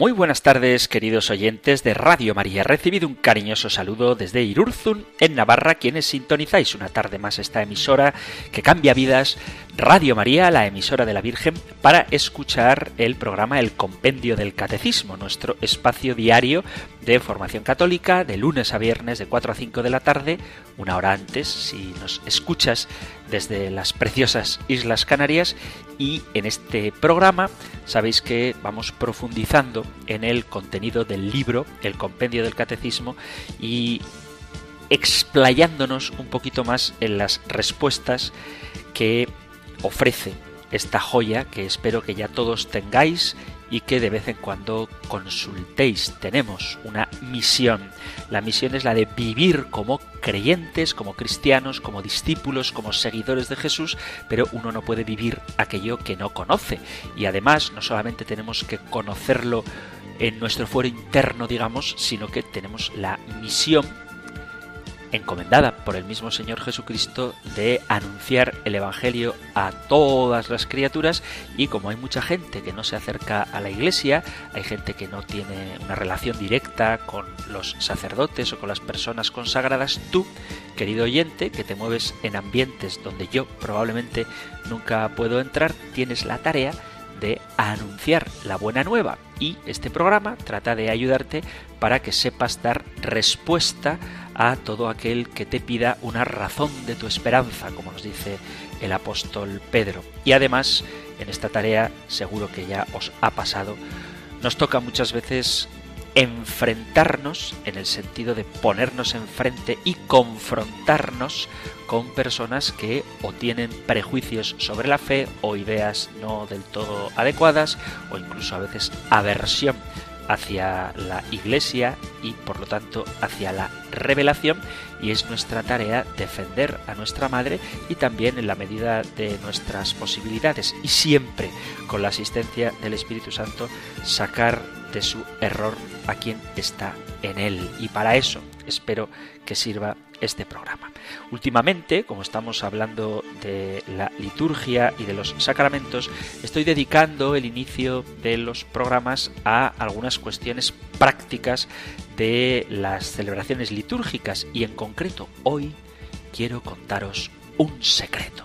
Muy buenas tardes, queridos oyentes de Radio María. Recibido un cariñoso saludo desde Irurzun, en Navarra, quienes sintonizáis una tarde más esta emisora que cambia vidas, Radio María, la emisora de la Virgen, para escuchar el programa El Compendio del Catecismo, nuestro espacio diario de formación católica, de lunes a viernes, de 4 a 5 de la tarde, una hora antes, si nos escuchas desde las preciosas Islas Canarias, y en este programa sabéis que vamos profundizando en el contenido del libro, el compendio del catecismo, y explayándonos un poquito más en las respuestas que ofrece esta joya que espero que ya todos tengáis y que de vez en cuando consultéis. Tenemos una misión. La misión es la de vivir como creyentes, como cristianos, como discípulos, como seguidores de Jesús, pero uno no puede vivir aquello que no conoce. Y además no solamente tenemos que conocerlo en nuestro fuero interno, digamos, sino que tenemos la misión encomendada por el mismo Señor Jesucristo de anunciar el Evangelio a todas las criaturas. Y como hay mucha gente que no se acerca a la iglesia, hay gente que no tiene una relación directa con los sacerdotes o con las personas consagradas, tú, querido oyente, que te mueves en ambientes donde yo probablemente nunca puedo entrar, tienes la tarea de anunciar la buena nueva y este programa trata de ayudarte para que sepas dar respuesta a todo aquel que te pida una razón de tu esperanza, como nos dice el apóstol Pedro. Y además, en esta tarea, seguro que ya os ha pasado, nos toca muchas veces enfrentarnos en el sentido de ponernos enfrente y confrontarnos con personas que o tienen prejuicios sobre la fe o ideas no del todo adecuadas o incluso a veces aversión hacia la Iglesia y por lo tanto hacia la revelación. Y es nuestra tarea defender a nuestra Madre y también en la medida de nuestras posibilidades y siempre con la asistencia del Espíritu Santo sacar de su error a quien está en él y para eso espero que sirva este programa. Últimamente, como estamos hablando de la liturgia y de los sacramentos, estoy dedicando el inicio de los programas a algunas cuestiones prácticas de las celebraciones litúrgicas y en concreto hoy quiero contaros un secreto.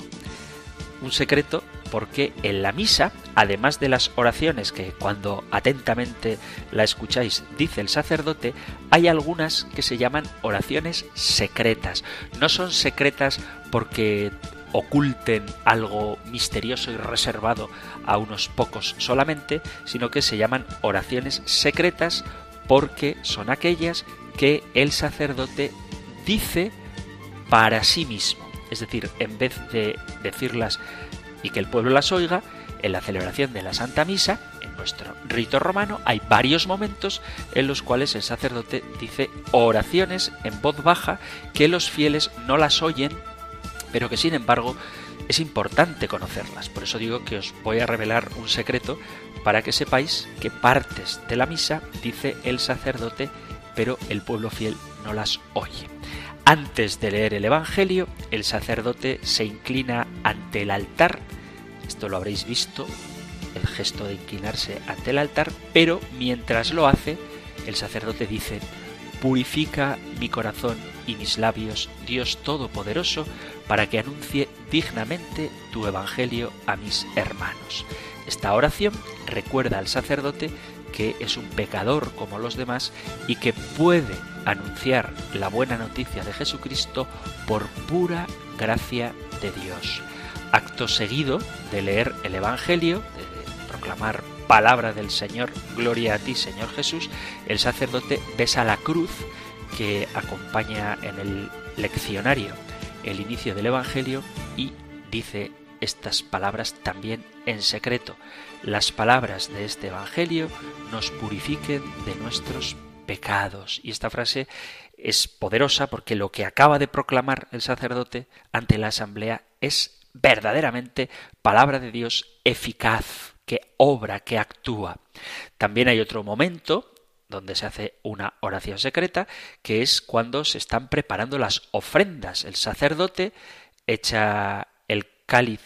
Un secreto porque en la misa, además de las oraciones que cuando atentamente la escucháis dice el sacerdote, hay algunas que se llaman oraciones secretas. No son secretas porque oculten algo misterioso y reservado a unos pocos solamente, sino que se llaman oraciones secretas porque son aquellas que el sacerdote dice para sí mismo. Es decir, en vez de decirlas y que el pueblo las oiga, en la celebración de la Santa Misa, en nuestro rito romano, hay varios momentos en los cuales el sacerdote dice oraciones en voz baja que los fieles no las oyen, pero que sin embargo es importante conocerlas. Por eso digo que os voy a revelar un secreto para que sepáis que partes de la misa dice el sacerdote, pero el pueblo fiel no las oye. Antes de leer el Evangelio, el sacerdote se inclina ante el altar lo habréis visto, el gesto de inclinarse ante el altar, pero mientras lo hace, el sacerdote dice, purifica mi corazón y mis labios, Dios Todopoderoso, para que anuncie dignamente tu Evangelio a mis hermanos. Esta oración recuerda al sacerdote que es un pecador como los demás y que puede anunciar la buena noticia de Jesucristo por pura gracia de Dios acto seguido de leer el Evangelio, de proclamar palabra del Señor, gloria a ti Señor Jesús, el sacerdote besa la cruz que acompaña en el leccionario el inicio del Evangelio y dice estas palabras también en secreto. Las palabras de este Evangelio nos purifiquen de nuestros pecados. Y esta frase es poderosa porque lo que acaba de proclamar el sacerdote ante la asamblea es verdaderamente palabra de Dios eficaz, que obra, que actúa. También hay otro momento donde se hace una oración secreta, que es cuando se están preparando las ofrendas. El sacerdote echa el cáliz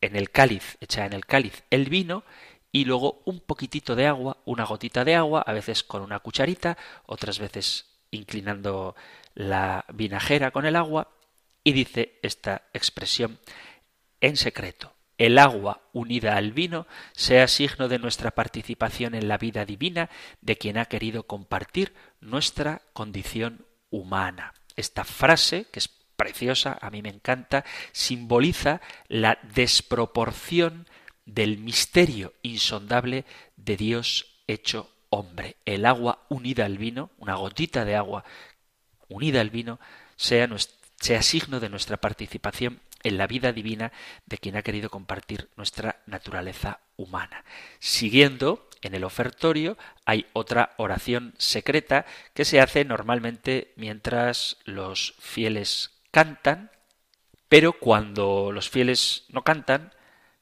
en el cáliz, echa en el cáliz el vino y luego un poquitito de agua, una gotita de agua, a veces con una cucharita, otras veces inclinando la vinajera con el agua, y dice esta expresión en secreto. El agua unida al vino sea signo de nuestra participación en la vida divina de quien ha querido compartir nuestra condición humana. Esta frase, que es preciosa, a mí me encanta, simboliza la desproporción del misterio insondable de Dios hecho hombre. El agua unida al vino, una gotita de agua unida al vino, sea, sea signo de nuestra participación en la vida divina de quien ha querido compartir nuestra naturaleza humana. Siguiendo en el ofertorio hay otra oración secreta que se hace normalmente mientras los fieles cantan, pero cuando los fieles no cantan,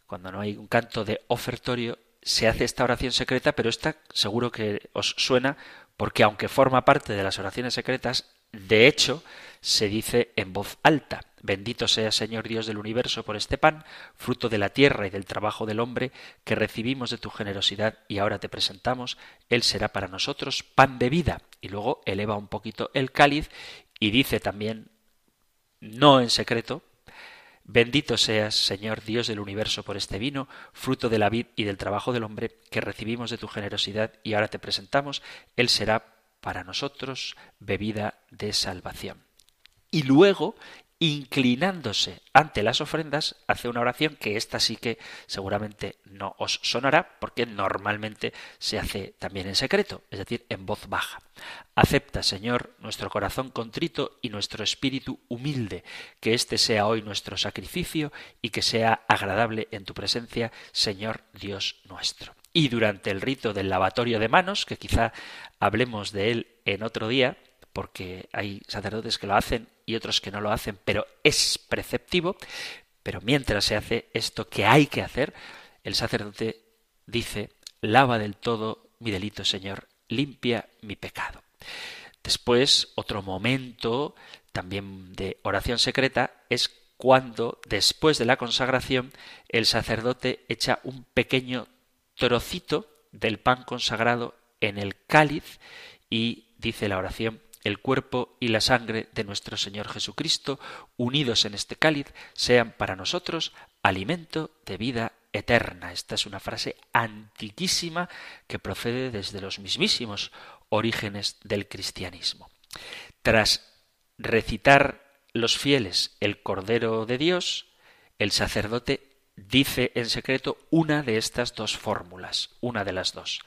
cuando no hay un canto de ofertorio, se hace esta oración secreta, pero esta seguro que os suena porque aunque forma parte de las oraciones secretas, de hecho se dice en voz alta. Bendito sea Señor Dios del universo por este pan, fruto de la tierra y del trabajo del hombre, que recibimos de tu generosidad y ahora te presentamos. Él será para nosotros pan de vida. Y luego eleva un poquito el cáliz y dice también, no en secreto, Bendito seas, Señor Dios del universo, por este vino, fruto de la vid y del trabajo del hombre, que recibimos de tu generosidad y ahora te presentamos. Él será para nosotros bebida de salvación. Y luego inclinándose ante las ofrendas, hace una oración que esta sí que seguramente no os sonará, porque normalmente se hace también en secreto, es decir, en voz baja. Acepta, Señor, nuestro corazón contrito y nuestro espíritu humilde, que este sea hoy nuestro sacrificio y que sea agradable en tu presencia, Señor Dios nuestro. Y durante el rito del lavatorio de manos, que quizá hablemos de él en otro día, porque hay sacerdotes que lo hacen y otros que no lo hacen, pero es preceptivo. Pero mientras se hace esto que hay que hacer, el sacerdote dice, lava del todo mi delito, Señor, limpia mi pecado. Después, otro momento también de oración secreta es cuando, después de la consagración, el sacerdote echa un pequeño trocito del pan consagrado en el cáliz y dice la oración el cuerpo y la sangre de nuestro Señor Jesucristo, unidos en este cáliz, sean para nosotros alimento de vida eterna. Esta es una frase antiquísima que procede desde los mismísimos orígenes del cristianismo. Tras recitar los fieles el Cordero de Dios, el sacerdote dice en secreto una de estas dos fórmulas, una de las dos.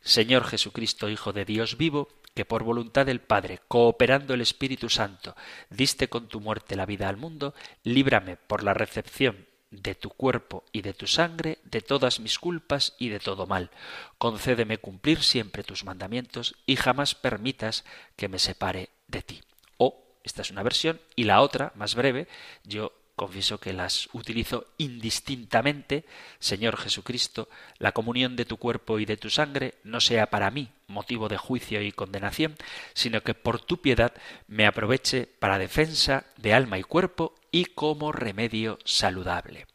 Señor Jesucristo, Hijo de Dios vivo, que por voluntad del Padre, cooperando el Espíritu Santo, diste con tu muerte la vida al mundo, líbrame por la recepción de tu cuerpo y de tu sangre de todas mis culpas y de todo mal. Concédeme cumplir siempre tus mandamientos y jamás permitas que me separe de ti. O, esta es una versión, y la otra, más breve, yo confieso que las utilizo indistintamente, Señor Jesucristo, la comunión de tu cuerpo y de tu sangre no sea para mí motivo de juicio y condenación, sino que por tu piedad me aproveche para defensa de alma y cuerpo y como remedio saludable.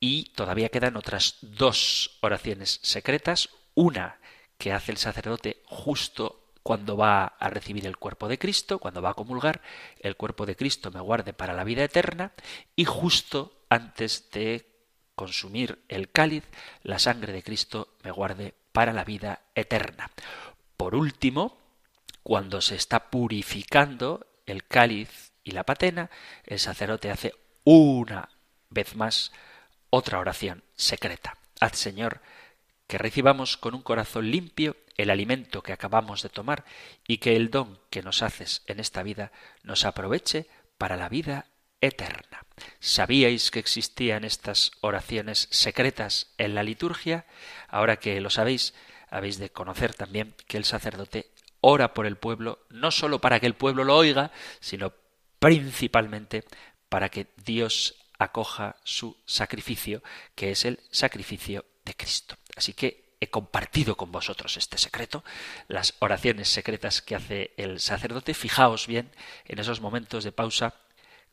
Y todavía quedan otras dos oraciones secretas, una que hace el sacerdote justo cuando va a recibir el cuerpo de Cristo, cuando va a comulgar, el cuerpo de Cristo me guarde para la vida eterna y justo antes de consumir el cáliz, la sangre de Cristo me guarde para la vida eterna. Por último, cuando se está purificando el cáliz y la patena, el sacerdote hace una vez más otra oración secreta. Haz, Señor, que recibamos con un corazón limpio el alimento que acabamos de tomar y que el don que nos haces en esta vida nos aproveche para la vida eterna. ¿Sabíais que existían estas oraciones secretas en la liturgia? Ahora que lo sabéis, habéis de conocer también que el sacerdote ora por el pueblo, no sólo para que el pueblo lo oiga, sino principalmente para que Dios acoja su sacrificio, que es el sacrificio de Cristo. Así que he compartido con vosotros este secreto, las oraciones secretas que hace el sacerdote. Fijaos bien en esos momentos de pausa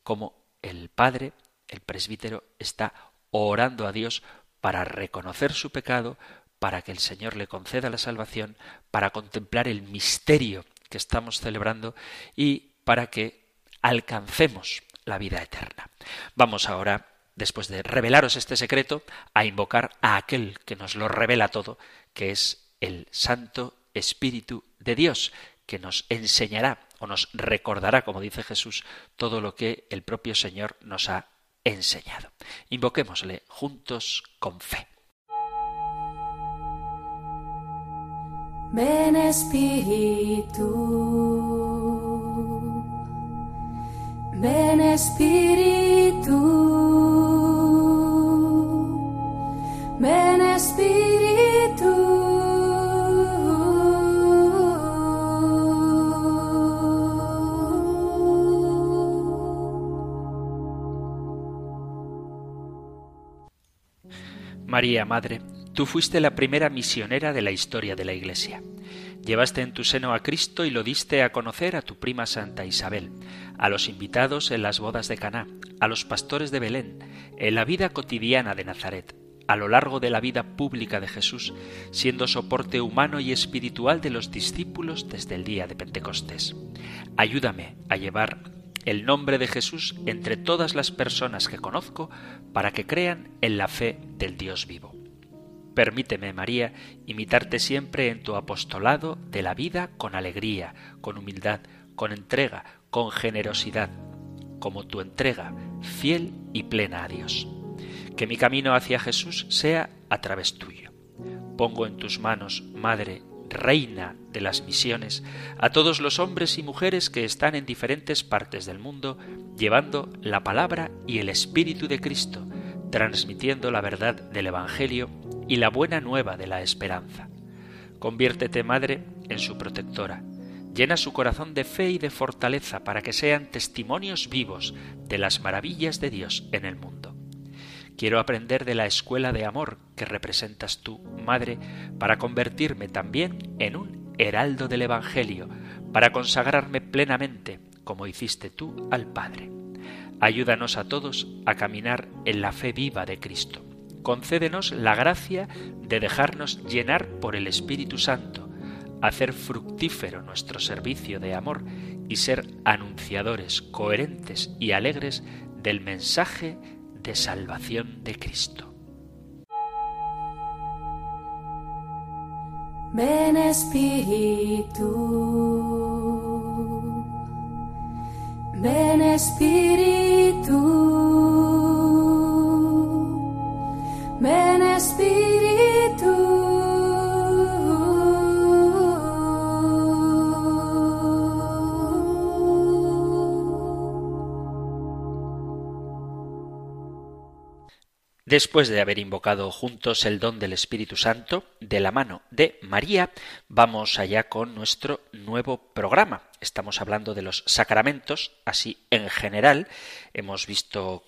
como el Padre, el presbítero, está orando a Dios para reconocer su pecado, para que el Señor le conceda la salvación, para contemplar el misterio que estamos celebrando y para que alcancemos la vida eterna. Vamos ahora, después de revelaros este secreto, a invocar a aquel que nos lo revela todo, que es el Santo Espíritu de Dios, que nos enseñará o nos recordará, como dice Jesús, todo lo que el propio Señor nos ha enseñado. Invoquémosle juntos con fe. Espíritu, ven Espíritu, ven Espíritu. María, Madre, Tú fuiste la primera misionera de la historia de la Iglesia. Llevaste en tu seno a Cristo y lo diste a conocer a tu prima Santa Isabel, a los invitados en las bodas de Caná, a los pastores de Belén, en la vida cotidiana de Nazaret, a lo largo de la vida pública de Jesús, siendo soporte humano y espiritual de los discípulos desde el día de Pentecostés. Ayúdame a llevar el nombre de Jesús entre todas las personas que conozco para que crean en la fe del Dios vivo. Permíteme, María, imitarte siempre en tu apostolado de la vida con alegría, con humildad, con entrega, con generosidad, como tu entrega, fiel y plena a Dios. Que mi camino hacia Jesús sea a través tuyo. Pongo en tus manos, Madre, Reina de las misiones, a todos los hombres y mujeres que están en diferentes partes del mundo llevando la palabra y el Espíritu de Cristo, transmitiendo la verdad del Evangelio y la buena nueva de la esperanza. Conviértete, Madre, en su protectora. Llena su corazón de fe y de fortaleza para que sean testimonios vivos de las maravillas de Dios en el mundo. Quiero aprender de la escuela de amor que representas tú, Madre, para convertirme también en un heraldo del Evangelio, para consagrarme plenamente, como hiciste tú al Padre. Ayúdanos a todos a caminar en la fe viva de Cristo concédenos la gracia de dejarnos llenar por el Espíritu Santo, hacer fructífero nuestro servicio de amor y ser anunciadores coherentes y alegres del mensaje de salvación de Cristo. Ven Espíritu, ven Espíritu. Ven Espíritu. Después de haber invocado juntos el don del Espíritu Santo, de la mano de María, vamos allá con nuestro nuevo programa. Estamos hablando de los sacramentos, así en general. Hemos visto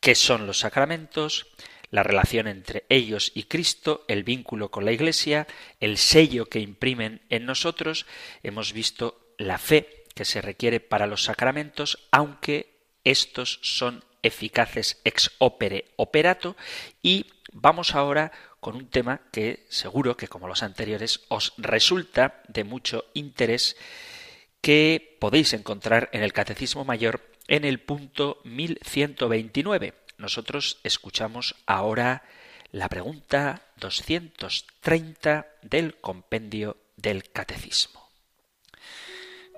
qué son los sacramentos, la relación entre ellos y Cristo, el vínculo con la Iglesia, el sello que imprimen en nosotros. Hemos visto la fe que se requiere para los sacramentos, aunque estos son eficaces ex opere operato, y vamos ahora con un tema que seguro que como los anteriores os resulta de mucho interés que podéis encontrar en el Catecismo Mayor en el punto 1129. Nosotros escuchamos ahora la pregunta 230 del compendio del Catecismo.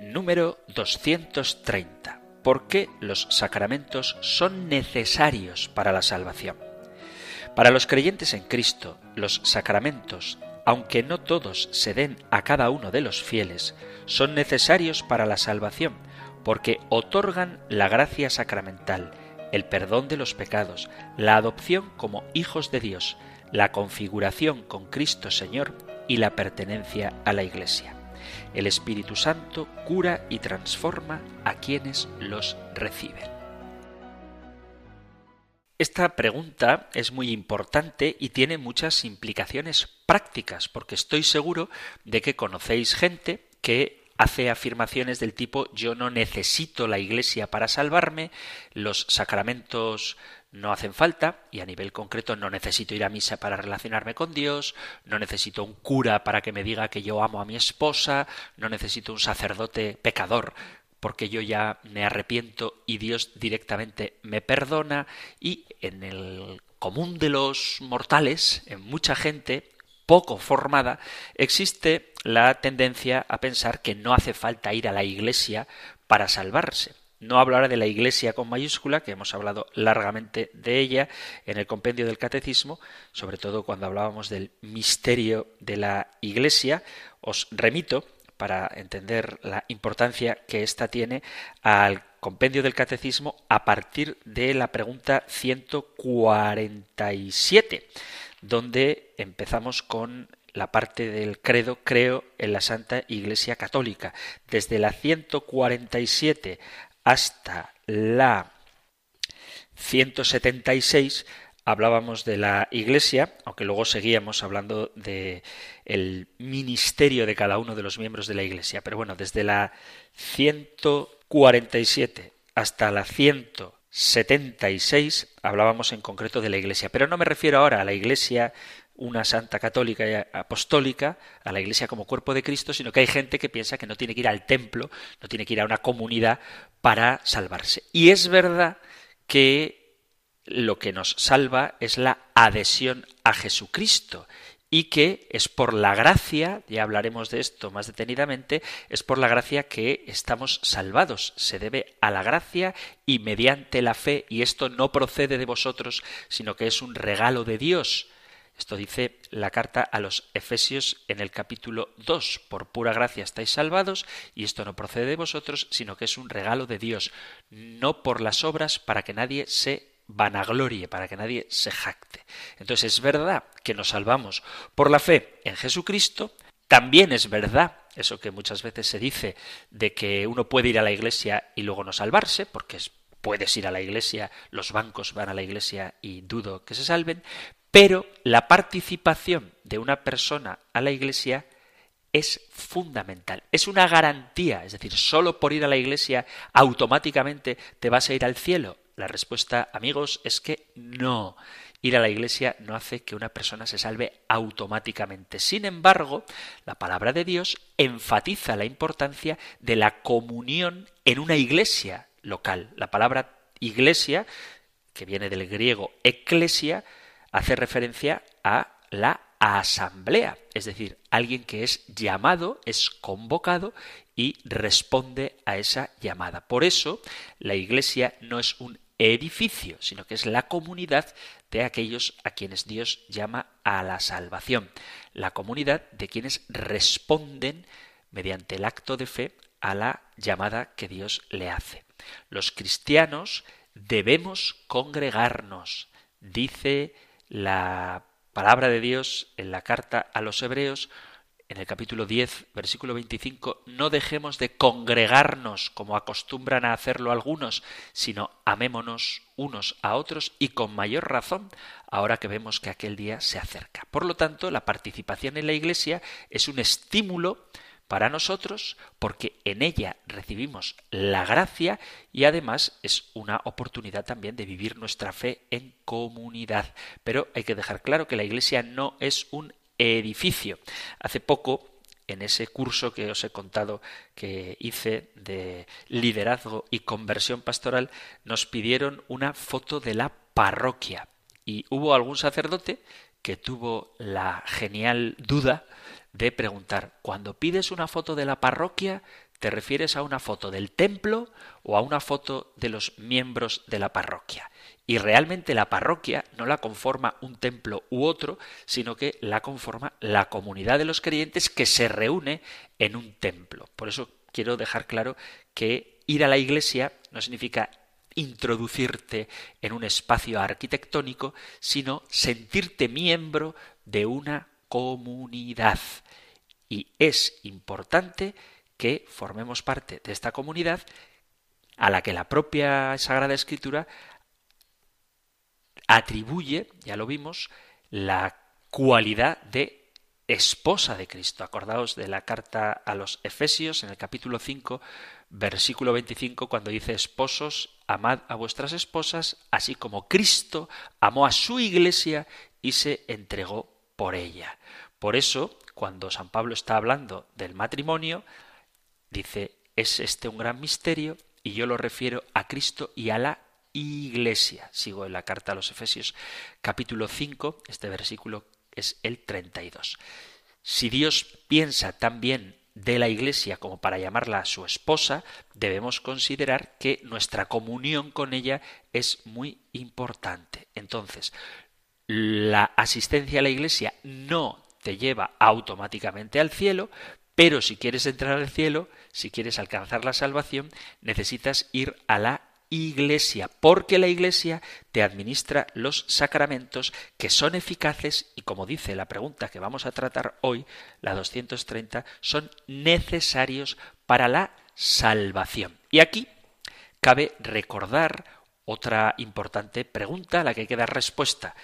Número 230. ¿Por qué los sacramentos son necesarios para la salvación? Para los creyentes en Cristo, los sacramentos, aunque no todos se den a cada uno de los fieles, son necesarios para la salvación, porque otorgan la gracia sacramental, el perdón de los pecados, la adopción como hijos de Dios, la configuración con Cristo Señor y la pertenencia a la Iglesia. El Espíritu Santo cura y transforma a quienes los reciben. Esta pregunta es muy importante y tiene muchas implicaciones prácticas, porque estoy seguro de que conocéis gente que hace afirmaciones del tipo yo no necesito la Iglesia para salvarme, los sacramentos no hacen falta y a nivel concreto no necesito ir a misa para relacionarme con Dios, no necesito un cura para que me diga que yo amo a mi esposa, no necesito un sacerdote pecador porque yo ya me arrepiento y Dios directamente me perdona y en el común de los mortales, en mucha gente poco formada, existe la tendencia a pensar que no hace falta ir a la iglesia para salvarse. No hablo de la Iglesia con mayúscula, que hemos hablado largamente de ella en el compendio del Catecismo, sobre todo cuando hablábamos del misterio de la Iglesia. Os remito para entender la importancia que ésta tiene al compendio del catecismo a partir de la pregunta 147, donde empezamos con la parte del credo creo en la Santa Iglesia Católica. Desde la 147 hasta la 176 hablábamos de la Iglesia, aunque luego seguíamos hablando de el ministerio de cada uno de los miembros de la Iglesia. Pero bueno, desde la 147 hasta la 176 hablábamos en concreto de la Iglesia. Pero no me refiero ahora a la Iglesia una santa católica y apostólica, a la Iglesia como cuerpo de Cristo, sino que hay gente que piensa que no tiene que ir al templo, no tiene que ir a una comunidad para salvarse. Y es verdad que lo que nos salva es la adhesión a Jesucristo y que es por la gracia, ya hablaremos de esto más detenidamente, es por la gracia que estamos salvados. Se debe a la gracia y mediante la fe, y esto no procede de vosotros, sino que es un regalo de Dios. Esto dice la carta a los Efesios en el capítulo 2. Por pura gracia estáis salvados, y esto no procede de vosotros, sino que es un regalo de Dios, no por las obras para que nadie se vanaglorie, para que nadie se jacte. Entonces es verdad que nos salvamos por la fe en Jesucristo, también es verdad eso que muchas veces se dice de que uno puede ir a la iglesia y luego no salvarse, porque puedes ir a la iglesia, los bancos van a la iglesia y dudo que se salven, pero la participación de una persona a la iglesia es fundamental, es una garantía, es decir, solo por ir a la iglesia automáticamente te vas a ir al cielo. La respuesta, amigos, es que no. Ir a la iglesia no hace que una persona se salve automáticamente. Sin embargo, la palabra de Dios enfatiza la importancia de la comunión en una iglesia local. La palabra iglesia, que viene del griego eclesia, hace referencia a la asamblea, es decir, alguien que es llamado, es convocado y responde a esa llamada. Por eso, la iglesia no es un edificio, sino que es la comunidad de aquellos a quienes Dios llama a la salvación, la comunidad de quienes responden mediante el acto de fe a la llamada que Dios le hace. Los cristianos debemos congregarnos, dice la palabra de Dios en la carta a los hebreos, en el capítulo 10, versículo 25, no dejemos de congregarnos como acostumbran a hacerlo algunos, sino amémonos unos a otros y con mayor razón ahora que vemos que aquel día se acerca. Por lo tanto, la participación en la Iglesia es un estímulo para nosotros porque en ella recibimos la gracia y además es una oportunidad también de vivir nuestra fe en comunidad. Pero hay que dejar claro que la Iglesia no es un edificio. Hace poco, en ese curso que os he contado que hice de liderazgo y conversión pastoral, nos pidieron una foto de la parroquia. Y hubo algún sacerdote que tuvo la genial duda de preguntar, cuando pides una foto de la parroquia, ¿te refieres a una foto del templo o a una foto de los miembros de la parroquia? Y realmente la parroquia no la conforma un templo u otro, sino que la conforma la comunidad de los creyentes que se reúne en un templo. Por eso quiero dejar claro que ir a la iglesia no significa introducirte en un espacio arquitectónico, sino sentirte miembro de una comunidad. Y es importante que formemos parte de esta comunidad a la que la propia Sagrada Escritura atribuye, ya lo vimos, la cualidad de esposa de Cristo. Acordaos de la carta a los Efesios en el capítulo 5, versículo 25, cuando dice, esposos, amad a vuestras esposas, así como Cristo amó a su iglesia y se entregó por ella. Por eso, cuando San Pablo está hablando del matrimonio, dice, es este un gran misterio y yo lo refiero a Cristo y a la iglesia. Sigo en la carta a los Efesios capítulo 5, este versículo es el 32. Si Dios piensa tan bien de la Iglesia como para llamarla su esposa, debemos considerar que nuestra comunión con ella es muy importante. Entonces, la asistencia a la Iglesia no te lleva automáticamente al cielo, pero si quieres entrar al cielo, si quieres alcanzar la salvación, necesitas ir a la iglesia, porque la iglesia te administra los sacramentos que son eficaces y como dice la pregunta que vamos a tratar hoy, la 230, son necesarios para la salvación. Y aquí cabe recordar otra importante pregunta a la que hay que dar respuesta.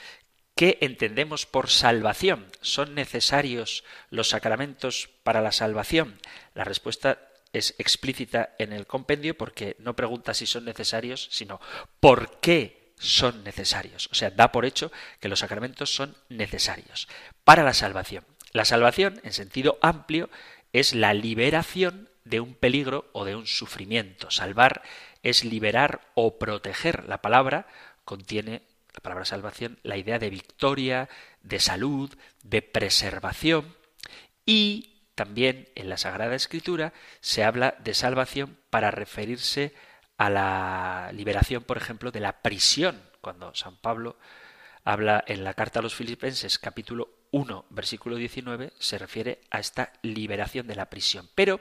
¿Qué entendemos por salvación? ¿Son necesarios los sacramentos para la salvación? La respuesta es explícita en el compendio porque no pregunta si son necesarios, sino por qué son necesarios. O sea, da por hecho que los sacramentos son necesarios para la salvación. La salvación, en sentido amplio, es la liberación de un peligro o de un sufrimiento. Salvar es liberar o proteger. La palabra contiene, la palabra salvación, la idea de victoria, de salud, de preservación y también en la Sagrada Escritura se habla de salvación para referirse a la liberación, por ejemplo, de la prisión. Cuando San Pablo habla en la carta a los Filipenses capítulo 1, versículo 19, se refiere a esta liberación de la prisión. Pero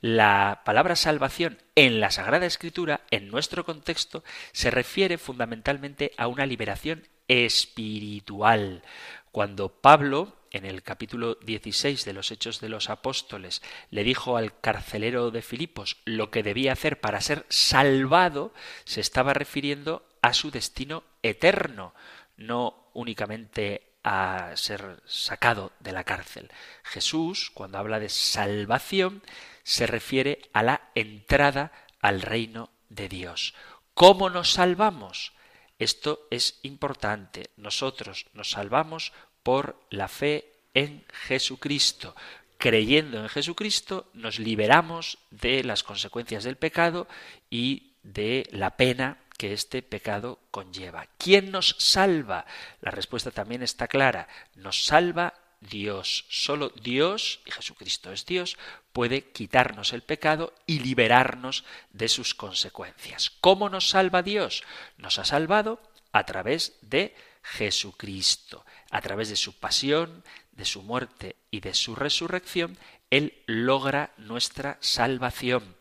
la palabra salvación en la Sagrada Escritura, en nuestro contexto, se refiere fundamentalmente a una liberación espiritual. Cuando Pablo en el capítulo 16 de los Hechos de los Apóstoles le dijo al carcelero de Filipos lo que debía hacer para ser salvado, se estaba refiriendo a su destino eterno, no únicamente a ser sacado de la cárcel. Jesús, cuando habla de salvación, se refiere a la entrada al reino de Dios. ¿Cómo nos salvamos? Esto es importante. Nosotros nos salvamos por la fe en Jesucristo. Creyendo en Jesucristo nos liberamos de las consecuencias del pecado y de la pena que este pecado conlleva. ¿Quién nos salva? La respuesta también está clara. Nos salva Dios. Solo Dios, y Jesucristo es Dios, puede quitarnos el pecado y liberarnos de sus consecuencias. ¿Cómo nos salva Dios? Nos ha salvado a través de Jesucristo a través de su pasión, de su muerte y de su resurrección, Él logra nuestra salvación.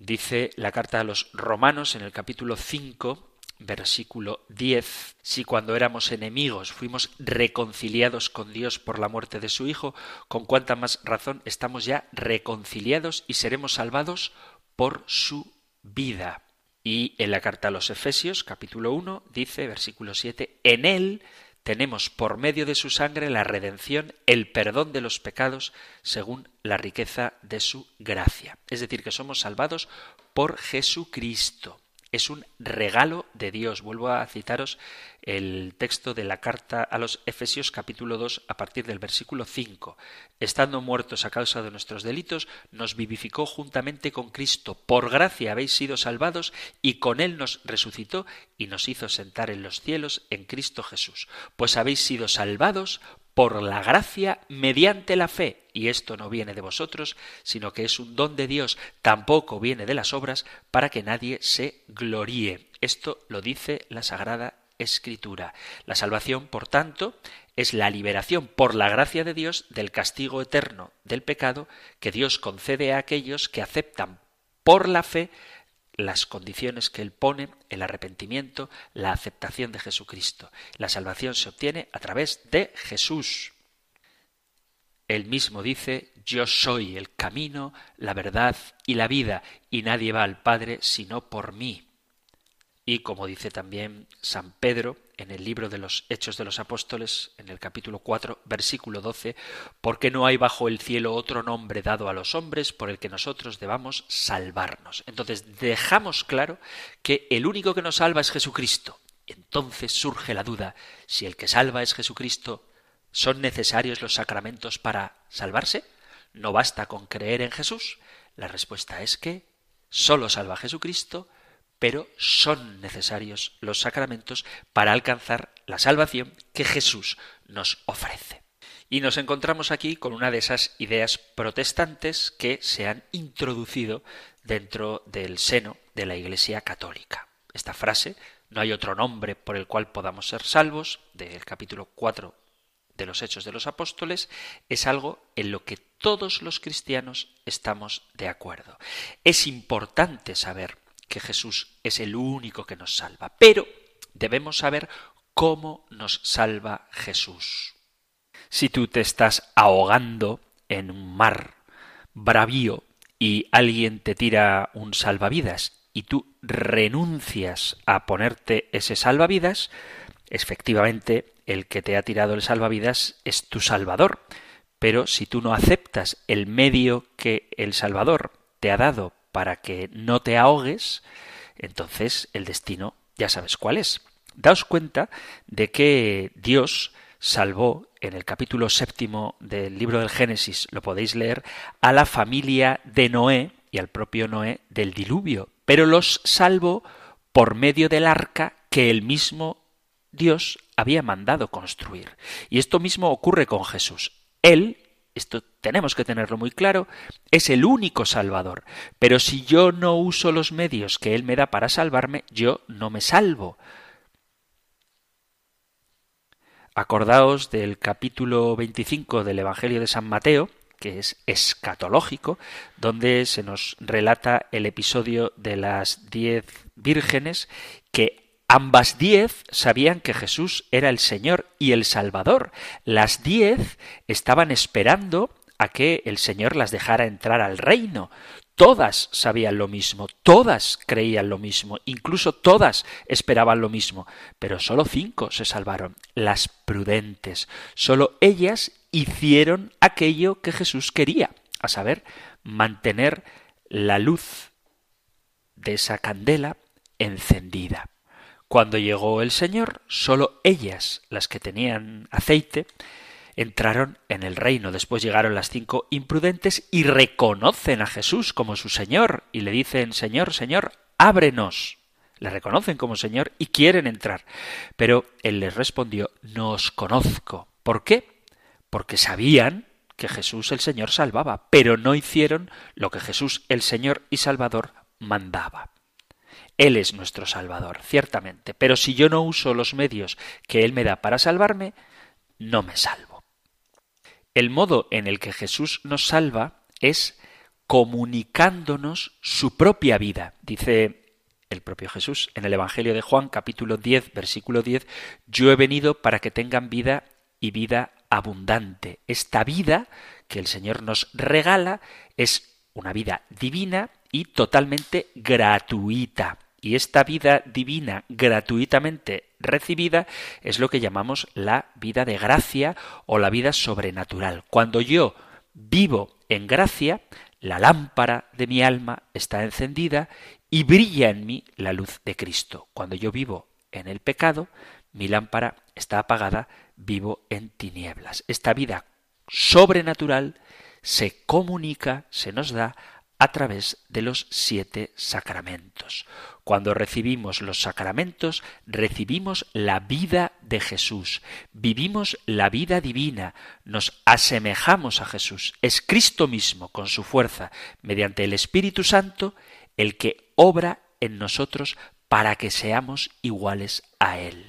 Dice la carta a los romanos en el capítulo 5, versículo 10, si cuando éramos enemigos fuimos reconciliados con Dios por la muerte de su Hijo, con cuánta más razón estamos ya reconciliados y seremos salvados por su vida. Y en la carta a los Efesios, capítulo 1, dice, versículo 7, en Él tenemos por medio de su sangre la redención, el perdón de los pecados, según la riqueza de su gracia. Es decir, que somos salvados por Jesucristo es un regalo de Dios. Vuelvo a citaros el texto de la carta a los Efesios capítulo 2 a partir del versículo 5. Estando muertos a causa de nuestros delitos, nos vivificó juntamente con Cristo. Por gracia habéis sido salvados y con Él nos resucitó y nos hizo sentar en los cielos en Cristo Jesús. Pues habéis sido salvados por la gracia mediante la fe, y esto no viene de vosotros, sino que es un don de Dios, tampoco viene de las obras, para que nadie se gloríe. Esto lo dice la Sagrada Escritura. La salvación, por tanto, es la liberación por la gracia de Dios del castigo eterno del pecado que Dios concede a aquellos que aceptan por la fe las condiciones que él pone, el arrepentimiento, la aceptación de Jesucristo. La salvación se obtiene a través de Jesús. Él mismo dice, yo soy el camino, la verdad y la vida, y nadie va al Padre sino por mí. Y como dice también San Pedro en el libro de los Hechos de los Apóstoles, en el capítulo 4, versículo 12, porque no hay bajo el cielo otro nombre dado a los hombres por el que nosotros debamos salvarnos. Entonces dejamos claro que el único que nos salva es Jesucristo. Entonces surge la duda, si el que salva es Jesucristo, ¿son necesarios los sacramentos para salvarse? ¿No basta con creer en Jesús? La respuesta es que solo salva Jesucristo, pero son necesarios los sacramentos para alcanzar la salvación que Jesús nos ofrece. Y nos encontramos aquí con una de esas ideas protestantes que se han introducido dentro del seno de la Iglesia católica. Esta frase, no hay otro nombre por el cual podamos ser salvos, del capítulo 4 de los Hechos de los Apóstoles, es algo en lo que todos los cristianos estamos de acuerdo. Es importante saber que Jesús es el único que nos salva, pero debemos saber cómo nos salva Jesús. Si tú te estás ahogando en un mar bravío y alguien te tira un salvavidas y tú renuncias a ponerte ese salvavidas, efectivamente el que te ha tirado el salvavidas es tu Salvador. Pero si tú no aceptas el medio que el Salvador te ha dado para que no te ahogues, entonces el destino ya sabes cuál es. Daos cuenta de que Dios salvó en el capítulo séptimo del libro del Génesis, lo podéis leer, a la familia de Noé y al propio Noé del diluvio, pero los salvó por medio del arca que el mismo Dios había mandado construir. Y esto mismo ocurre con Jesús. Él esto tenemos que tenerlo muy claro, es el único salvador. Pero si yo no uso los medios que Él me da para salvarme, yo no me salvo. Acordaos del capítulo 25 del Evangelio de San Mateo, que es escatológico, donde se nos relata el episodio de las diez vírgenes que Ambas diez sabían que Jesús era el Señor y el Salvador. Las diez estaban esperando a que el Señor las dejara entrar al reino. Todas sabían lo mismo, todas creían lo mismo, incluso todas esperaban lo mismo, pero solo cinco se salvaron, las prudentes. Solo ellas hicieron aquello que Jesús quería, a saber, mantener la luz de esa candela encendida. Cuando llegó el Señor, sólo ellas, las que tenían aceite, entraron en el reino. Después llegaron las cinco imprudentes y reconocen a Jesús como su Señor y le dicen, Señor, Señor, ábrenos. Le reconocen como Señor y quieren entrar. Pero Él les respondió, no os conozco. ¿Por qué? Porque sabían que Jesús el Señor salvaba, pero no hicieron lo que Jesús el Señor y Salvador mandaba. Él es nuestro Salvador, ciertamente, pero si yo no uso los medios que Él me da para salvarme, no me salvo. El modo en el que Jesús nos salva es comunicándonos su propia vida. Dice el propio Jesús en el Evangelio de Juan capítulo 10 versículo 10, yo he venido para que tengan vida y vida abundante. Esta vida que el Señor nos regala es una vida divina y totalmente gratuita. Y esta vida divina gratuitamente recibida es lo que llamamos la vida de gracia o la vida sobrenatural. Cuando yo vivo en gracia, la lámpara de mi alma está encendida y brilla en mí la luz de Cristo. Cuando yo vivo en el pecado, mi lámpara está apagada, vivo en tinieblas. Esta vida sobrenatural se comunica, se nos da a través de los siete sacramentos. Cuando recibimos los sacramentos, recibimos la vida de Jesús, vivimos la vida divina, nos asemejamos a Jesús. Es Cristo mismo, con su fuerza, mediante el Espíritu Santo, el que obra en nosotros para que seamos iguales a Él.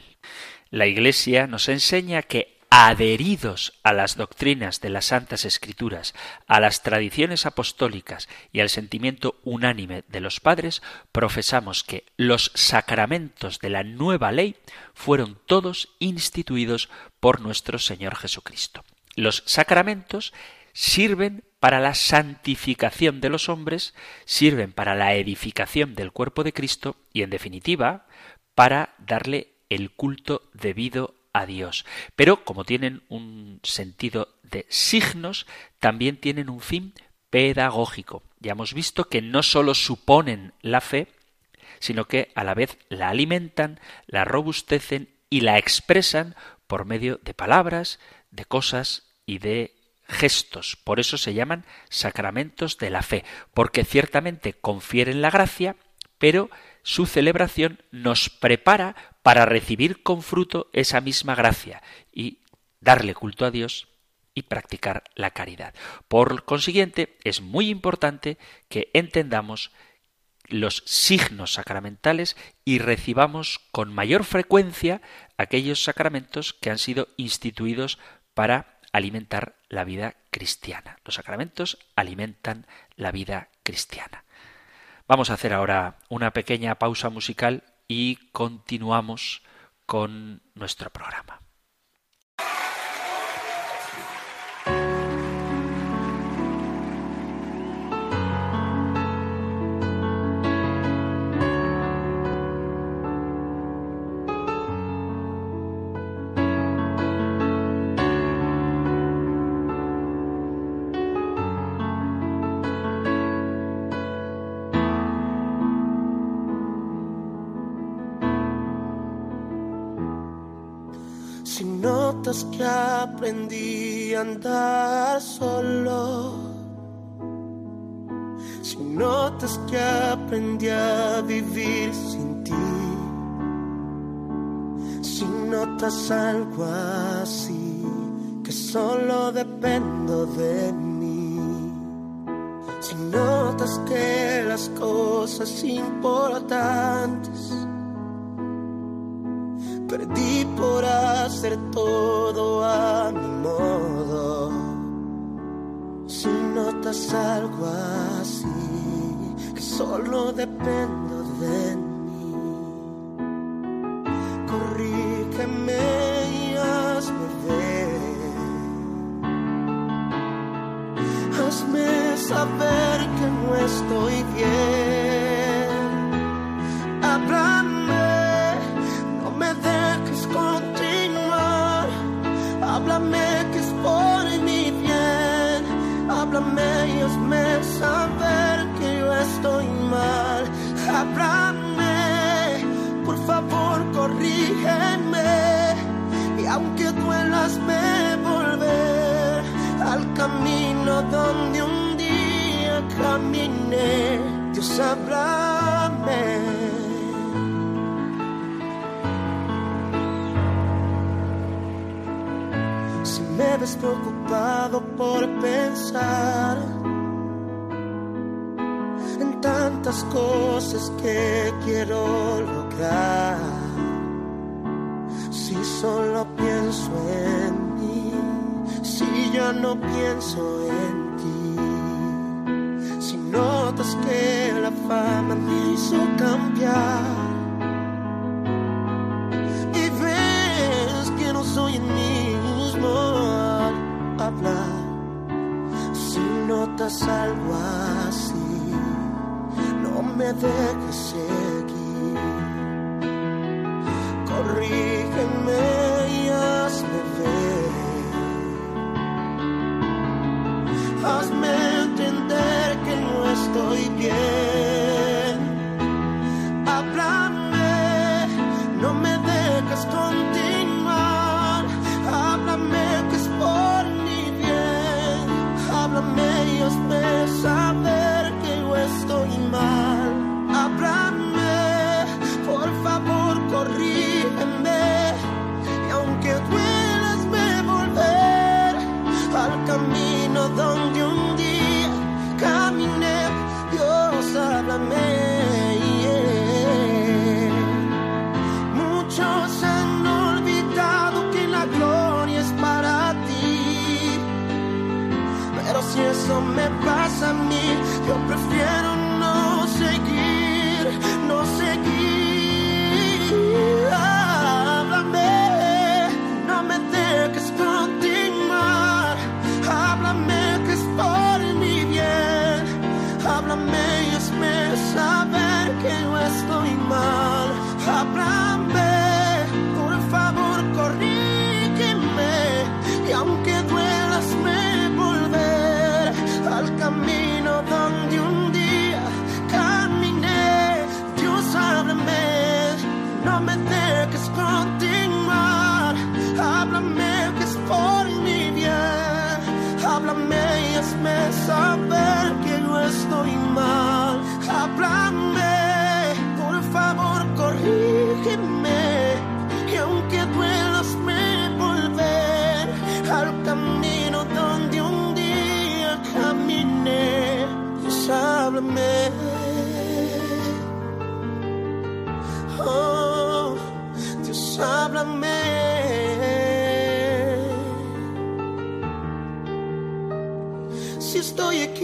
La Iglesia nos enseña que adheridos a las doctrinas de las Santas Escrituras, a las tradiciones apostólicas y al sentimiento unánime de los padres, profesamos que los sacramentos de la nueva ley fueron todos instituidos por nuestro Señor Jesucristo. Los sacramentos sirven para la santificación de los hombres, sirven para la edificación del cuerpo de Cristo y, en definitiva, para darle el culto debido a Dios. Pero como tienen un sentido de signos, también tienen un fin pedagógico. Ya hemos visto que no sólo suponen la fe, sino que a la vez la alimentan, la robustecen y la expresan por medio de palabras, de cosas y de gestos. Por eso se llaman sacramentos de la fe, porque ciertamente confieren la gracia, pero su celebración nos prepara para recibir con fruto esa misma gracia y darle culto a Dios y practicar la caridad. Por consiguiente, es muy importante que entendamos los signos sacramentales y recibamos con mayor frecuencia aquellos sacramentos que han sido instituidos para alimentar la vida cristiana. Los sacramentos alimentan la vida cristiana. Vamos a hacer ahora una pequeña pausa musical y continuamos con nuestro programa. Que aprendí a andar solo. Si notas que aprendí a vivir sin ti. Si notas algo así, que solo dependo de mí. Si notas que las cosas importantes perdí por hacer todo a mi modo. Si notas algo así, que solo dependo de donde un día caminé, Dios háblame. me ves preocupado por pensar en tantas cosas que quiero lograr. Si solo pienso en ya no pienso en ti, si notas que la fama me hizo cambiar. Y ves que no soy en mí hablar. Si notas algo así, no me dejes seguir. Corrígeme y hazme ver. Hazme entender que no estoy bien. me.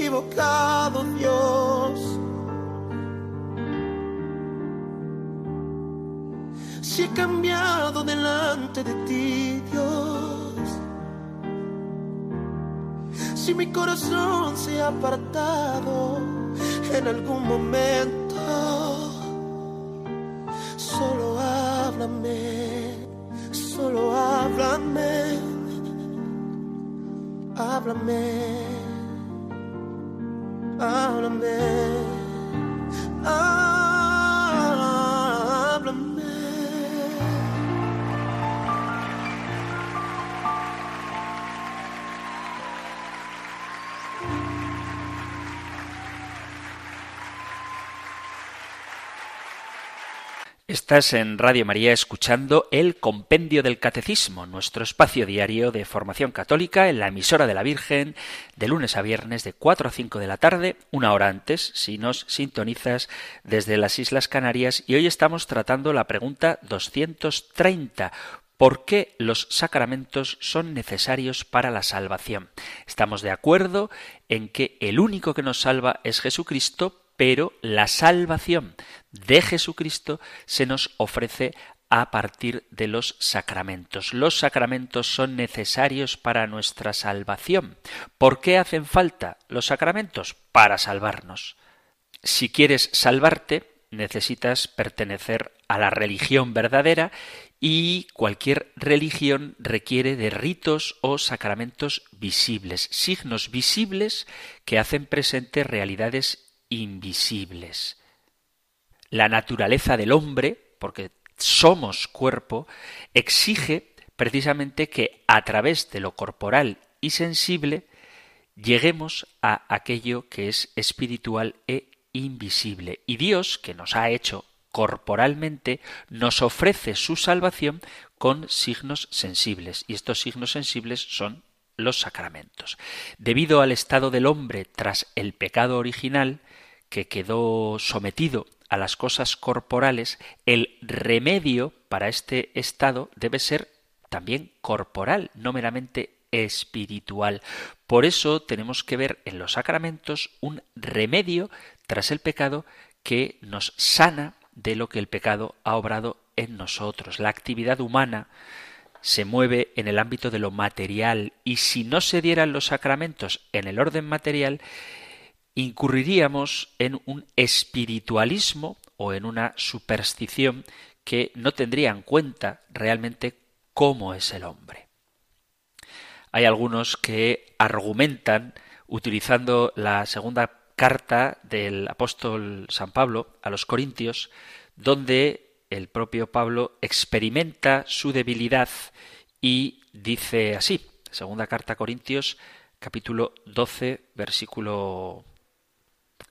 Equivocado, Dios. Si he cambiado delante de ti, Dios. Si mi corazón se ha apartado en algún momento, solo háblame, solo háblame, háblame, háblame, háblame. Estás en Radio María escuchando el Compendio del Catecismo, nuestro espacio diario de formación católica en la emisora de la Virgen, de lunes a viernes de 4 a 5 de la tarde, una hora antes, si nos sintonizas desde las Islas Canarias, y hoy estamos tratando la pregunta 230. ¿Por qué los sacramentos son necesarios para la salvación? Estamos de acuerdo en que el único que nos salva es Jesucristo, pero la salvación de Jesucristo se nos ofrece a partir de los sacramentos. Los sacramentos son necesarios para nuestra salvación. ¿Por qué hacen falta los sacramentos? Para salvarnos. Si quieres salvarte, necesitas pertenecer a la religión verdadera y cualquier religión requiere de ritos o sacramentos visibles, signos visibles que hacen presente realidades invisibles. La naturaleza del hombre, porque somos cuerpo, exige precisamente que a través de lo corporal y sensible lleguemos a aquello que es espiritual e invisible. Y Dios, que nos ha hecho corporalmente, nos ofrece su salvación con signos sensibles. Y estos signos sensibles son los sacramentos. Debido al estado del hombre tras el pecado original, que quedó sometido a las cosas corporales, el remedio para este estado debe ser también corporal, no meramente espiritual. Por eso tenemos que ver en los sacramentos un remedio tras el pecado que nos sana de lo que el pecado ha obrado en nosotros. La actividad humana se mueve en el ámbito de lo material y si no se dieran los sacramentos en el orden material, incurriríamos en un espiritualismo o en una superstición que no tendría en cuenta realmente cómo es el hombre. Hay algunos que argumentan utilizando la segunda carta del apóstol San Pablo a los Corintios, donde el propio Pablo experimenta su debilidad y dice así, segunda carta a Corintios, capítulo 12, versículo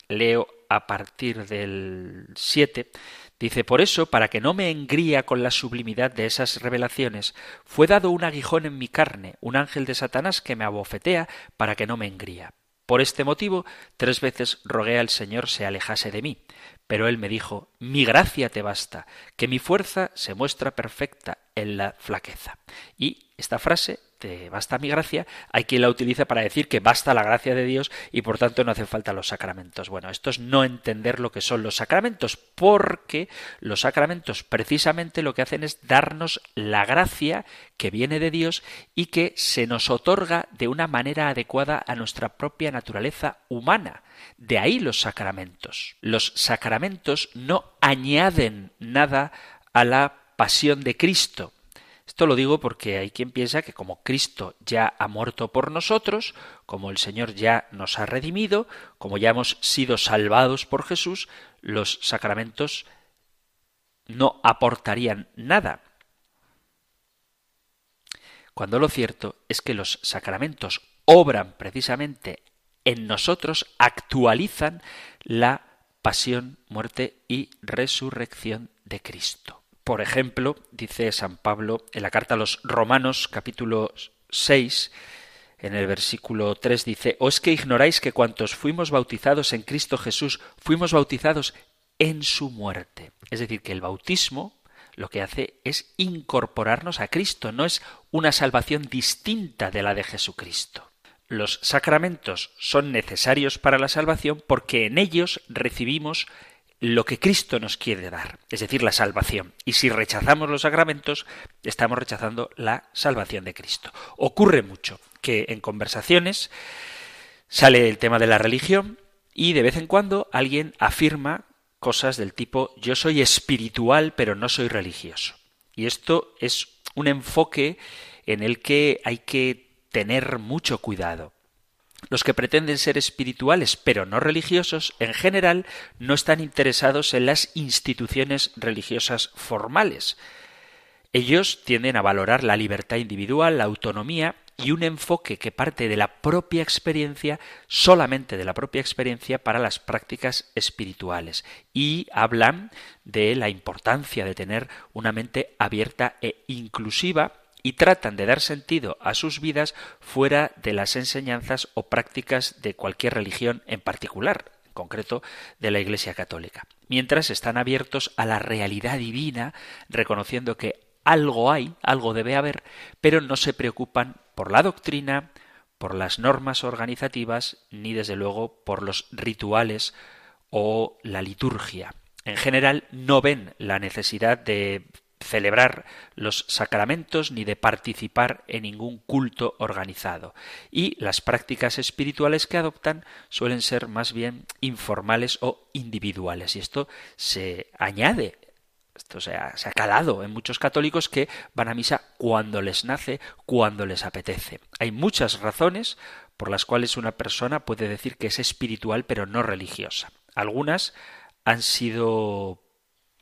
leo a partir del 7, dice, por eso, para que no me engría con la sublimidad de esas revelaciones, fue dado un aguijón en mi carne, un ángel de Satanás que me abofetea para que no me engría. Por este motivo, tres veces rogué al Señor se alejase de mí, pero él me dijo, mi gracia te basta, que mi fuerza se muestra perfecta en la flaqueza. Y esta frase basta mi gracia, hay quien la utiliza para decir que basta la gracia de Dios y por tanto no hace falta los sacramentos. Bueno, esto es no entender lo que son los sacramentos, porque los sacramentos precisamente lo que hacen es darnos la gracia que viene de Dios y que se nos otorga de una manera adecuada a nuestra propia naturaleza humana. De ahí los sacramentos. Los sacramentos no añaden nada a la pasión de Cristo, esto lo digo porque hay quien piensa que como Cristo ya ha muerto por nosotros, como el Señor ya nos ha redimido, como ya hemos sido salvados por Jesús, los sacramentos no aportarían nada. Cuando lo cierto es que los sacramentos obran precisamente en nosotros, actualizan la pasión, muerte y resurrección de Cristo. Por ejemplo, dice San Pablo en la carta a los Romanos capítulo 6, en el versículo 3 dice, ¿o es que ignoráis que cuantos fuimos bautizados en Cristo Jesús, fuimos bautizados en su muerte? Es decir, que el bautismo lo que hace es incorporarnos a Cristo, no es una salvación distinta de la de Jesucristo. Los sacramentos son necesarios para la salvación porque en ellos recibimos lo que Cristo nos quiere dar, es decir, la salvación. Y si rechazamos los sacramentos, estamos rechazando la salvación de Cristo. Ocurre mucho que en conversaciones sale el tema de la religión y de vez en cuando alguien afirma cosas del tipo yo soy espiritual pero no soy religioso. Y esto es un enfoque en el que hay que tener mucho cuidado. Los que pretenden ser espirituales pero no religiosos, en general, no están interesados en las instituciones religiosas formales. Ellos tienden a valorar la libertad individual, la autonomía y un enfoque que parte de la propia experiencia, solamente de la propia experiencia, para las prácticas espirituales. Y hablan de la importancia de tener una mente abierta e inclusiva y tratan de dar sentido a sus vidas fuera de las enseñanzas o prácticas de cualquier religión en particular, en concreto de la Iglesia Católica. Mientras están abiertos a la realidad divina, reconociendo que algo hay, algo debe haber, pero no se preocupan por la doctrina, por las normas organizativas, ni desde luego por los rituales o la liturgia. En general no ven la necesidad de celebrar los sacramentos ni de participar en ningún culto organizado. Y las prácticas espirituales que adoptan suelen ser más bien informales o individuales. Y esto se añade esto se ha, se ha, calado en muchos católicos que van a misa cuando les nace, cuando les apetece. Hay muchas razones por las cuales una persona puede decir que es espiritual pero no religiosa. Algunas han sido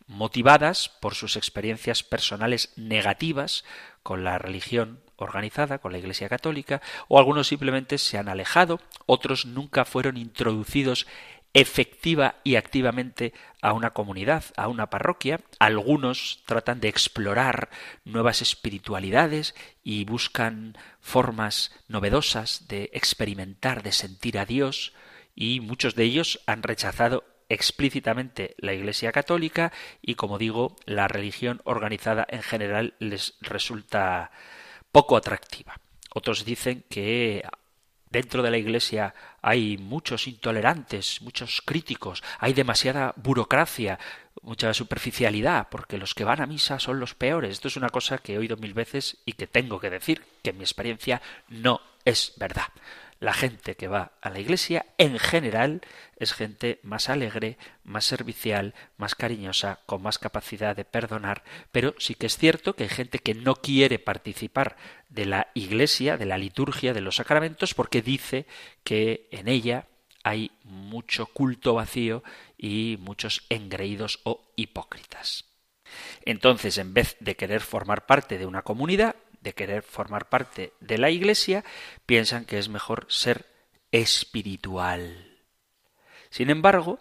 motivadas por sus experiencias personales negativas con la religión organizada, con la Iglesia Católica, o algunos simplemente se han alejado, otros nunca fueron introducidos efectiva y activamente a una comunidad, a una parroquia. Algunos tratan de explorar nuevas espiritualidades y buscan formas novedosas de experimentar, de sentir a Dios, y muchos de ellos han rechazado explícitamente la Iglesia Católica y, como digo, la religión organizada en general les resulta poco atractiva. Otros dicen que dentro de la Iglesia hay muchos intolerantes, muchos críticos, hay demasiada burocracia, mucha superficialidad, porque los que van a misa son los peores. Esto es una cosa que he oído mil veces y que tengo que decir que en mi experiencia no es verdad la gente que va a la iglesia en general es gente más alegre, más servicial, más cariñosa, con más capacidad de perdonar, pero sí que es cierto que hay gente que no quiere participar de la iglesia, de la liturgia, de los sacramentos, porque dice que en ella hay mucho culto vacío y muchos engreídos o hipócritas. Entonces, en vez de querer formar parte de una comunidad, de querer formar parte de la Iglesia, piensan que es mejor ser espiritual. Sin embargo,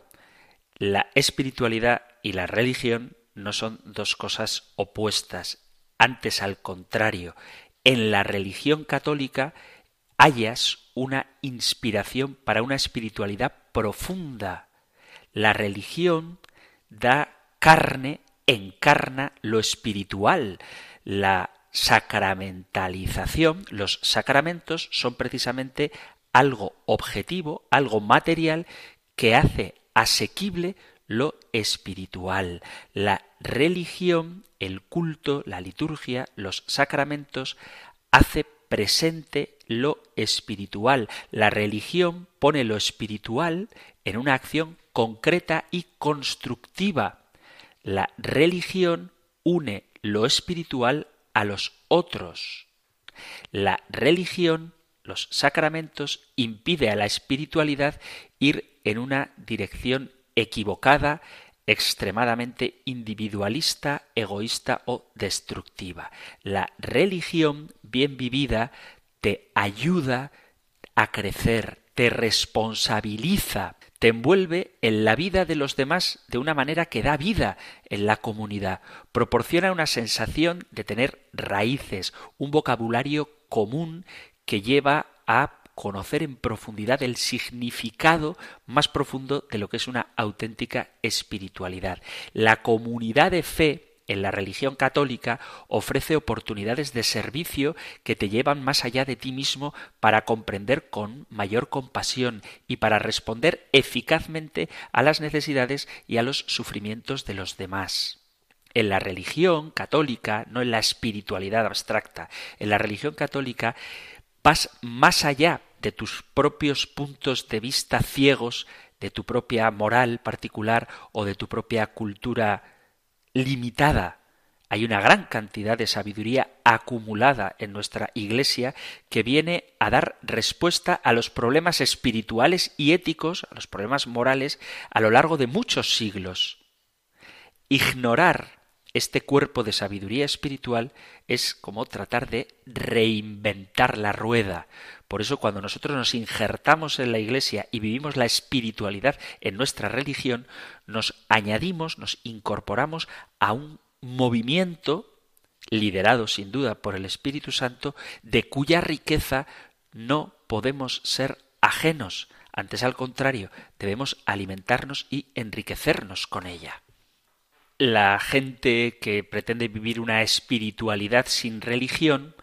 la espiritualidad y la religión no son dos cosas opuestas. Antes, al contrario, en la religión católica hallas una inspiración para una espiritualidad profunda. La religión da carne, encarna lo espiritual. La sacramentalización, los sacramentos son precisamente algo objetivo, algo material que hace asequible lo espiritual. La religión, el culto, la liturgia, los sacramentos hace presente lo espiritual. La religión pone lo espiritual en una acción concreta y constructiva. La religión une lo espiritual a los otros. La religión, los sacramentos, impide a la espiritualidad ir en una dirección equivocada, extremadamente individualista, egoísta o destructiva. La religión bien vivida te ayuda a crecer te responsabiliza, te envuelve en la vida de los demás de una manera que da vida en la comunidad, proporciona una sensación de tener raíces, un vocabulario común que lleva a conocer en profundidad el significado más profundo de lo que es una auténtica espiritualidad. La comunidad de fe en la religión católica ofrece oportunidades de servicio que te llevan más allá de ti mismo para comprender con mayor compasión y para responder eficazmente a las necesidades y a los sufrimientos de los demás. En la religión católica, no en la espiritualidad abstracta, en la religión católica vas más allá de tus propios puntos de vista ciegos, de tu propia moral particular o de tu propia cultura limitada. Hay una gran cantidad de sabiduría acumulada en nuestra Iglesia que viene a dar respuesta a los problemas espirituales y éticos, a los problemas morales, a lo largo de muchos siglos. Ignorar este cuerpo de sabiduría espiritual es como tratar de reinventar la rueda. Por eso cuando nosotros nos injertamos en la Iglesia y vivimos la espiritualidad en nuestra religión, nos añadimos, nos incorporamos a un movimiento liderado sin duda por el Espíritu Santo, de cuya riqueza no podemos ser ajenos. Antes, al contrario, debemos alimentarnos y enriquecernos con ella la gente que pretende vivir una espiritualidad sin religión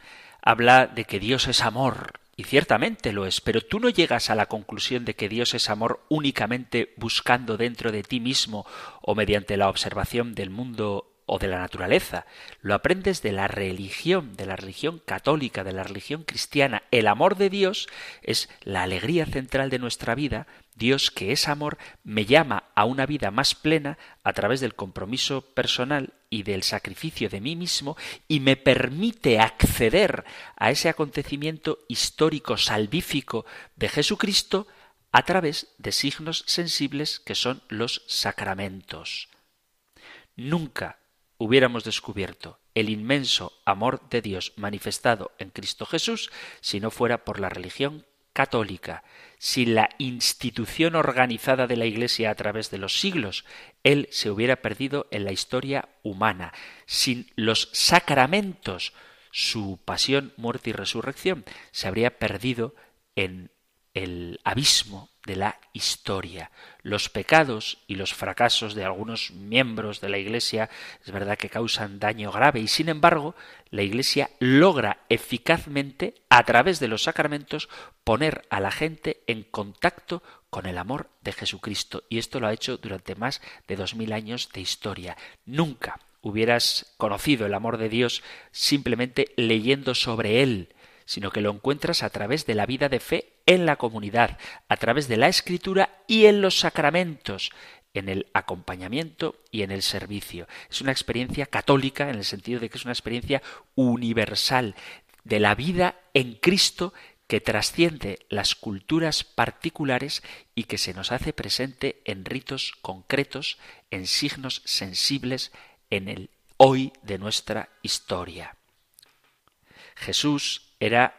habla de que Dios es amor, y ciertamente lo es, pero tú no llegas a la conclusión de que Dios es amor únicamente buscando dentro de ti mismo o mediante la observación del mundo o de la naturaleza. Lo aprendes de la religión, de la religión católica, de la religión cristiana. El amor de Dios es la alegría central de nuestra vida. Dios, que es amor, me llama a una vida más plena a través del compromiso personal y del sacrificio de mí mismo y me permite acceder a ese acontecimiento histórico salvífico de Jesucristo a través de signos sensibles que son los sacramentos. Nunca hubiéramos descubierto el inmenso amor de Dios manifestado en Cristo Jesús si no fuera por la religión católica, sin la institución organizada de la Iglesia a través de los siglos, Él se hubiera perdido en la historia humana. Sin los sacramentos, su pasión, muerte y resurrección se habría perdido en el abismo de la historia. Los pecados y los fracasos de algunos miembros de la Iglesia es verdad que causan daño grave y sin embargo la Iglesia logra eficazmente a través de los sacramentos poner a la gente en contacto con el amor de Jesucristo y esto lo ha hecho durante más de dos mil años de historia. Nunca hubieras conocido el amor de Dios simplemente leyendo sobre él sino que lo encuentras a través de la vida de fe en la comunidad, a través de la escritura y en los sacramentos, en el acompañamiento y en el servicio. Es una experiencia católica en el sentido de que es una experiencia universal de la vida en Cristo que trasciende las culturas particulares y que se nos hace presente en ritos concretos, en signos sensibles, en el hoy de nuestra historia. Jesús era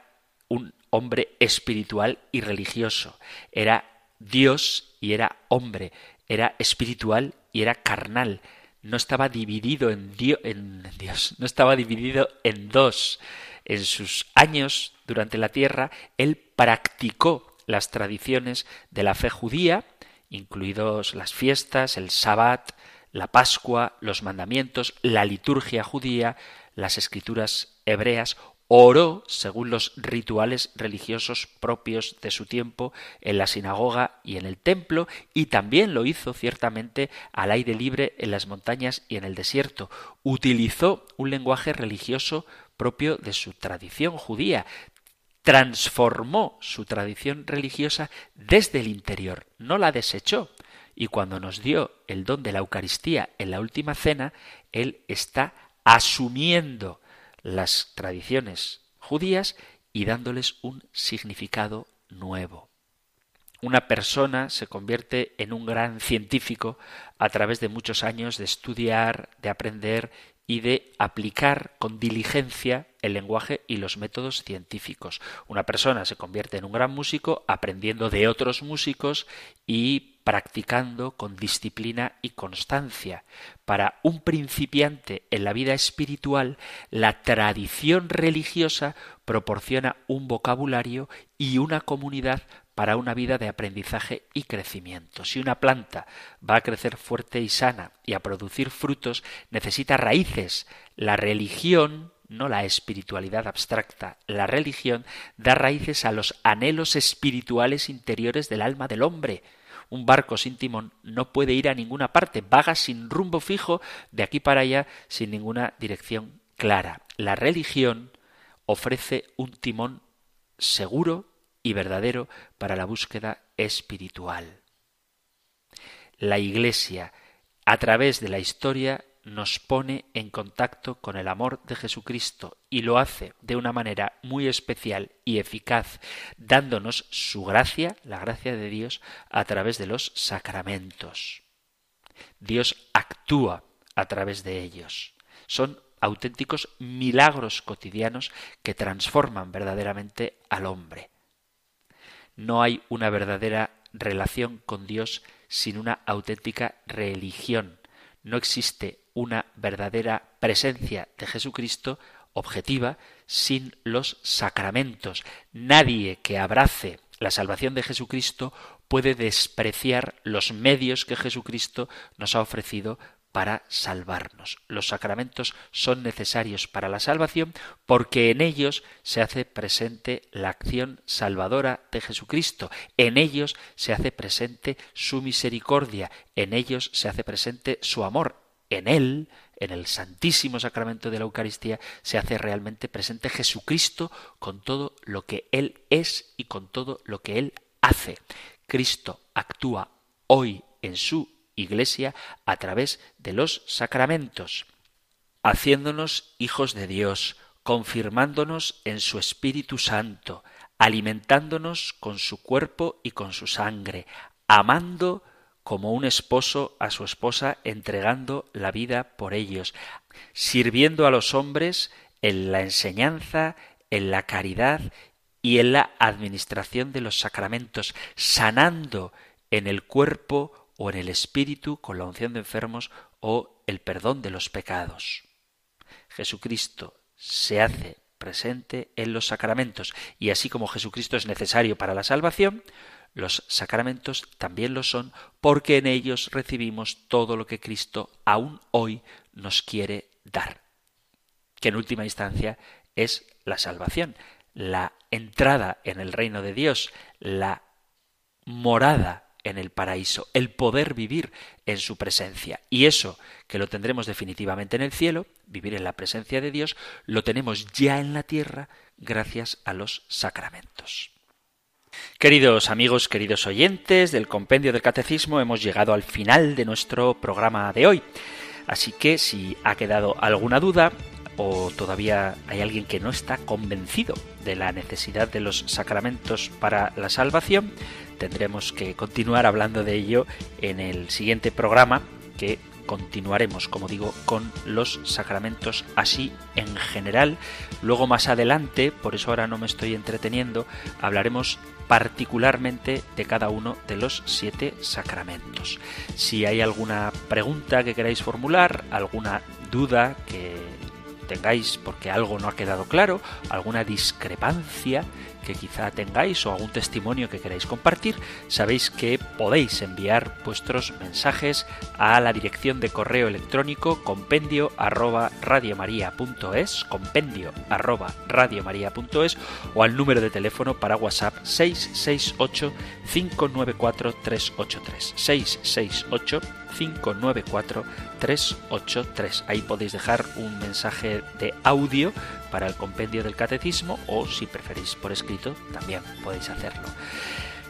un hombre espiritual y religioso, era Dios y era hombre, era espiritual y era carnal, no estaba dividido en, en Dios, no estaba dividido en dos. En sus años durante la tierra, él practicó las tradiciones de la fe judía, incluidos las fiestas, el sabbat, la Pascua, los mandamientos, la liturgia judía, las escrituras hebreas, oró según los rituales religiosos propios de su tiempo en la sinagoga y en el templo y también lo hizo ciertamente al aire libre en las montañas y en el desierto. Utilizó un lenguaje religioso propio de su tradición judía, transformó su tradición religiosa desde el interior, no la desechó. Y cuando nos dio el don de la Eucaristía en la última cena, Él está asumiendo las tradiciones judías y dándoles un significado nuevo. Una persona se convierte en un gran científico a través de muchos años de estudiar, de aprender y de aplicar con diligencia el lenguaje y los métodos científicos. Una persona se convierte en un gran músico aprendiendo de otros músicos y practicando con disciplina y constancia. Para un principiante en la vida espiritual, la tradición religiosa proporciona un vocabulario y una comunidad para una vida de aprendizaje y crecimiento. Si una planta va a crecer fuerte y sana y a producir frutos, necesita raíces. La religión no la espiritualidad abstracta. La religión da raíces a los anhelos espirituales interiores del alma del hombre. Un barco sin timón no puede ir a ninguna parte, vaga sin rumbo fijo de aquí para allá sin ninguna dirección clara. La religión ofrece un timón seguro y verdadero para la búsqueda espiritual. La Iglesia, a través de la historia, nos pone en contacto con el amor de Jesucristo y lo hace de una manera muy especial y eficaz, dándonos su gracia, la gracia de Dios, a través de los sacramentos. Dios actúa a través de ellos. Son auténticos milagros cotidianos que transforman verdaderamente al hombre. No hay una verdadera relación con Dios sin una auténtica religión. No existe una verdadera presencia de Jesucristo objetiva sin los sacramentos. Nadie que abrace la salvación de Jesucristo puede despreciar los medios que Jesucristo nos ha ofrecido para salvarnos. Los sacramentos son necesarios para la salvación porque en ellos se hace presente la acción salvadora de Jesucristo, en ellos se hace presente su misericordia, en ellos se hace presente su amor, en Él, en el Santísimo Sacramento de la Eucaristía, se hace realmente presente Jesucristo con todo lo que Él es y con todo lo que Él hace. Cristo actúa hoy en su Iglesia a través de los sacramentos, haciéndonos hijos de Dios, confirmándonos en su Espíritu Santo, alimentándonos con su cuerpo y con su sangre, amando como un esposo a su esposa entregando la vida por ellos, sirviendo a los hombres en la enseñanza, en la caridad y en la administración de los sacramentos, sanando en el cuerpo o en el espíritu con la unción de enfermos o el perdón de los pecados. Jesucristo se hace presente en los sacramentos y así como Jesucristo es necesario para la salvación, los sacramentos también lo son porque en ellos recibimos todo lo que Cristo aún hoy nos quiere dar, que en última instancia es la salvación, la entrada en el reino de Dios, la morada en el paraíso, el poder vivir en su presencia. Y eso, que lo tendremos definitivamente en el cielo, vivir en la presencia de Dios, lo tenemos ya en la tierra gracias a los sacramentos. Queridos amigos, queridos oyentes del Compendio del Catecismo, hemos llegado al final de nuestro programa de hoy. Así que si ha quedado alguna duda o todavía hay alguien que no está convencido de la necesidad de los sacramentos para la salvación, tendremos que continuar hablando de ello en el siguiente programa que continuaremos, como digo, con los sacramentos así en general. Luego más adelante, por eso ahora no me estoy entreteniendo, hablaremos particularmente de cada uno de los siete sacramentos. Si hay alguna pregunta que queráis formular, alguna duda que tengáis porque algo no ha quedado claro, alguna discrepancia que quizá tengáis o algún testimonio que queráis compartir, sabéis que podéis enviar vuestros mensajes a la dirección de correo electrónico compendio arroba radiomaria.es, compendio arroba radiomaria.es o al número de teléfono para WhatsApp 668 594 383 668 594-383. Ahí podéis dejar un mensaje de audio para el compendio del catecismo o si preferís por escrito también podéis hacerlo.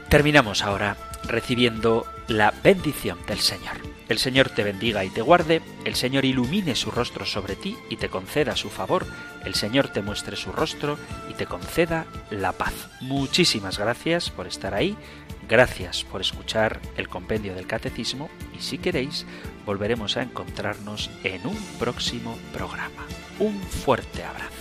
Terminamos ahora recibiendo la bendición del Señor. El Señor te bendiga y te guarde, el Señor ilumine su rostro sobre ti y te conceda su favor, el Señor te muestre su rostro y te conceda la paz. Muchísimas gracias por estar ahí, gracias por escuchar el compendio del catecismo y si queréis volveremos a encontrarnos en un próximo programa. Un fuerte abrazo.